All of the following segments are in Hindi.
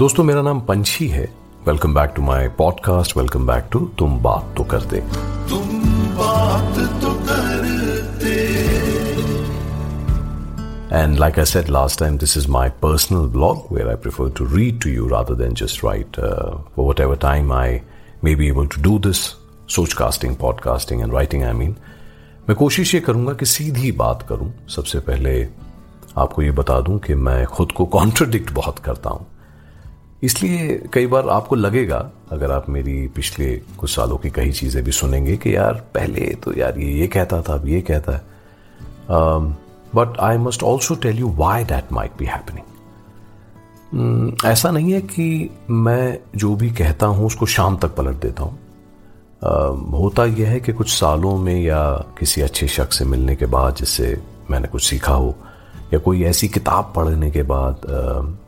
दोस्तों मेरा नाम पंछी है। Welcome back to my podcast welcome back to तुम बात तो करते। तुम बात तो करते। And like I said last time this is my personal blog where I prefer to read to you rather than just write whatever time I may be able to do this सोच casting podcasting and writing I mean मैं कोशिश ये करूँगा कि सीधी बात करूँ। सबसे पहले आपको ये बता दूँ कि मैं खुद को कॉन्ट्रोडिक्ट बहुत करता हूँ। इसलिए कई बार आपको लगेगा अगर आप मेरी पिछले कुछ सालों की कई चीज़ें भी सुनेंगे कि यार पहले तो यार ये ये कहता था अब ये कहता है। But I must also tell you why that might be happening ऐसा नहीं है कि मैं जो भी कहता हूँ उसको शाम तक पलट देता हूँ। Uh, होता यह है कि कुछ सालों में या किसी अच्छे शख्स से मिलने के बाद जिससे मैंने कुछ सीखा हो या कोई ऐसी किताब पढ़ने के बाद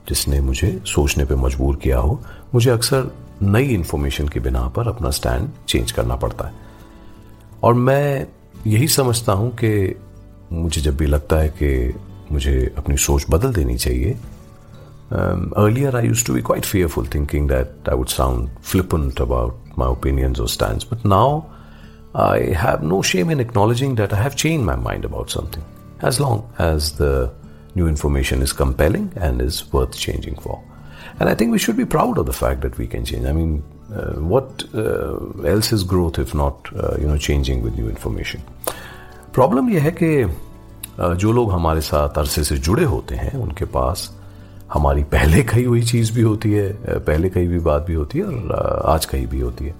जिसने मुझे सोचने पे मजबूर किया हो, मुझे अक्सर नई इन्फॉर्मेशन की बिना पर अपना स्टैंड चेंज करना पड़ता है। और मैं यही समझता हूँ कि मुझे जब भी लगता है कि मुझे अपनी सोच बदल देनी चाहिए earlier I use to be quite fearful thinking that I would sound flippant about my opinions और stand but now I have no shame in acknowledging that I have change my mind about something as long as the new information is compelling and is worth changing for. And I think we should be proud of the fact that we can change. I mean, uh, what uh, else is growth if not, uh, you know, changing with new information? Problem यह है कि uh, जो लोग हमारे साथ अरसे से जुड़े होते हैं उनके पास हमारी पहले कही हुई चीज़ भी होती है uh, पहले कही हुई बात भी होती है और uh, आज कही भी होती है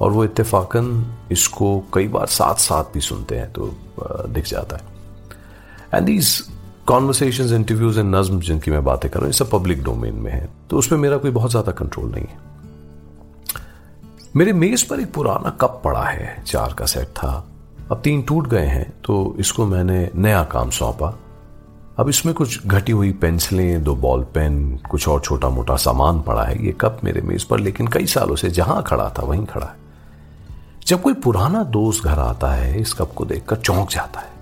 और वो इत्तेफाकन इसको कई बार साथ साथ भी सुनते हैं तो दिख जाता है and these conversation interviews and नज्म जिनकी मैं बातें कर रहा हूँ सब पब्लिक डोमेन में है तो उसमें मेरा कोई बहुत ज़्यादा कंट्रोल नहीं है मेरे मेज पर एक पुराना कप पड़ा है, चार का सेट था। अब तीन टूट गए हैं तो इसको मैंने नया काम सौंपा। अब इसमें कुछ घटी हुई पेंसिलें, दो बॉल पेन, कुछ और छोटा मोटा सामान पड़ा है। ये कप मेरे मेज पर, लेकिन कई सालों से जहाँ खड़ा था, वहीं खड़ा है। जब कोई पुराना दोस्त घर आता है, इस कप को देखकर चौंक जाता है।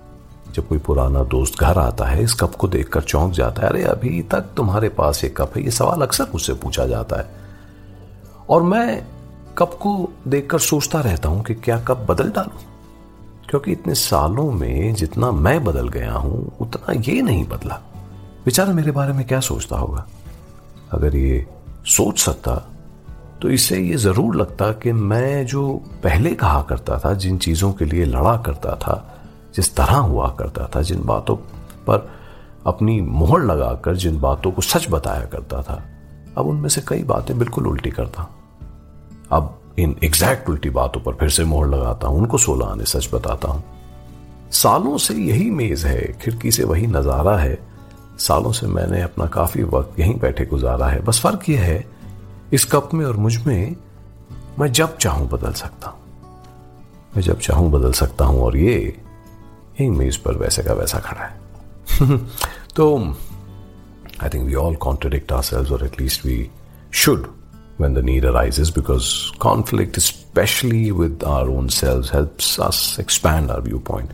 जब कोई पुराना दोस्त घर आता है, इस कप को देखकर चौंक जाता है, अरे, अभी तक तुम्हारे पास ये कप है। ये सवाल अक्सर मुझसे पूछा जाता है। और मैं कप को देखकर सोचता रहता हूँ कि क्या कप बदल डालू? क्योंकि इतने सालों में जितना मैं बदल गया हूँ, उतना ये नहीं बदला। बेचारा मेरे बारे में क्या सोचता होगा? अगर ये सोच सकता तो इससे ये ज़रूर लगता कि मैं जो पहले कहा करता था, जिन चीज़ों के लिए लड़ा करता था जिस तरह हुआ करता था जिन बातों पर अपनी मोहर लगाकर जिन बातों को सच बताया करता था, अब उनमें से कई बातें बिल्कुल उल्टी करता। अब इन एग्जैक्ट उल्टी बातों पर फिर से मोहर लगाता हूँ, उनको सोलह आने सच बताता हूँ। सालों से यही मेज है, खिड़की से वही नज़ारा है। सालों से मैंने अपना काफ़ी वक्त यहीं बैठे गुजारा है। बस फ़र्क यह है, इस कप में और मुझमें मैं जब चाहूँ बदल सकता हूँ। मैं जब चाहूँ बदल सकता हूँ और ये एक मेज पर वैसे का वैसा खड़ा है तो I think we all contradict ourselves और at least we should when the need arise because conflict specially with our own selves helps us expand our viewpoint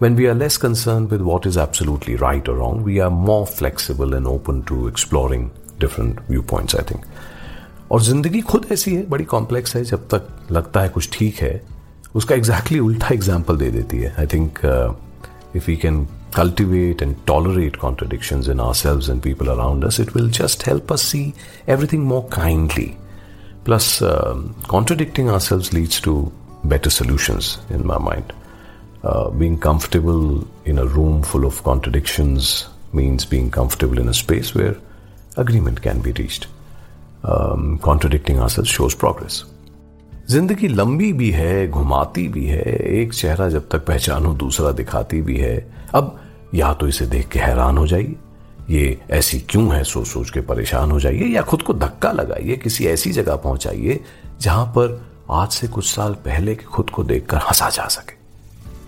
When we are less concerned with what is absolutely right or wrong, we are more flexible and open to exploring different viewpoints, I think. और ज़िंदगी खुद ऐसी है बड़ी कॉम्प्लेक्स है जब तक लगता है कुछ ठीक है उसका एग्जैक्टली उल्टा एग्ज़ाम्पल दे देती है। I think if you can cultivate and tolerate contradiction in ourselves and people around it will just help us see everything more kindly plus contradicting ourselves leads to better solutions in my mind being comfortable in a room full of contradictions means being comfortable in a space where agreement can be reached contradicting ourselves shows progress ज़िंदगी लंबी भी है, घुमाती भी है, एक चेहरा जब तक पहचानो, दूसरा दिखाती भी है। अब या तो इसे देख के हैरान हो जाइए। ये ऐसी क्यों है सोच सोच के परेशान हो जाइए या खुद को धक्का लगाइए, किसी ऐसी जगह पहुंचाइए जहाँ पर आज से कुछ साल पहले के खुद को देखकर हंसा जा सके।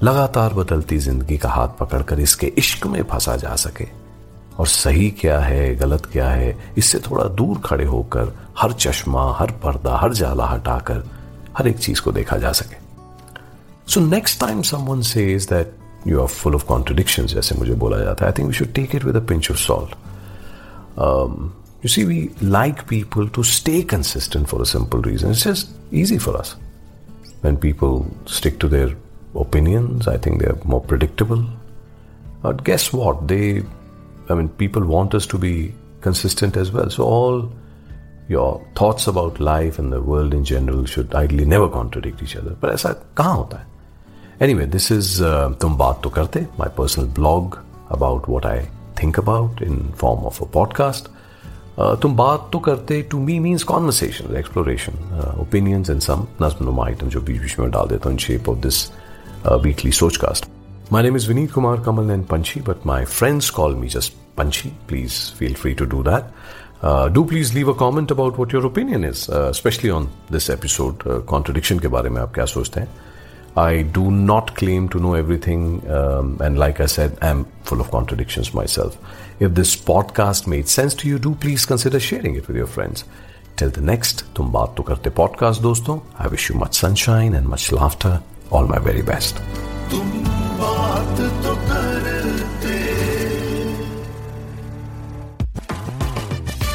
लगातार बदलती ज़िंदगी का हाथ पकड़कर इसके इश्क में फंसा जा सके। और सही क्या है, गलत क्या है, इससे थोड़ा दूर खड़े होकर हर चश्मा, हर पर्दा, हर जाला हटाकर हर एक चीज़ को देखा जा सके। So next time someone says that you are full of contradiction जैसे मुझे बोला जाता है I think we should take it with pinch of salt you see we like people to stay consistent for a simple reason it's just easy for us when people stick to their opinions I think they are more predictable but guess what they I mean people want us to be consistent as well so all your thoughts about life and the world in general should ideally never contradict each other. But ऐसा कहाँ होता है? Anyway, this is uh, तुम बात तो करते, my personal blog about what I think about in form of a podcast. Uh, तुम बात तो करते to me means conversation exploration opinions and some नज्म आइटम जो बीच बीच में डाल देता हूँ in shape of this weekly सोच cast My name is Vineet Kumar Kamal and Panchi, but my friends call me just Panchi. Please feel free to do that. Uh, do please leave a comment about what your opinion is, uh, especially on this episode. Uh, contradiction के बारे में आप क्या सोचते हैं? I do not claim to know everything, um, and like I said, I'm full of contradictions myself. If this podcast made sense to you, do please consider sharing it with your friends. Till the next तुम बात तो करते podcast दोस्तों. I wish you much sunshine and much laughter. All my very best. तुम बात तो करते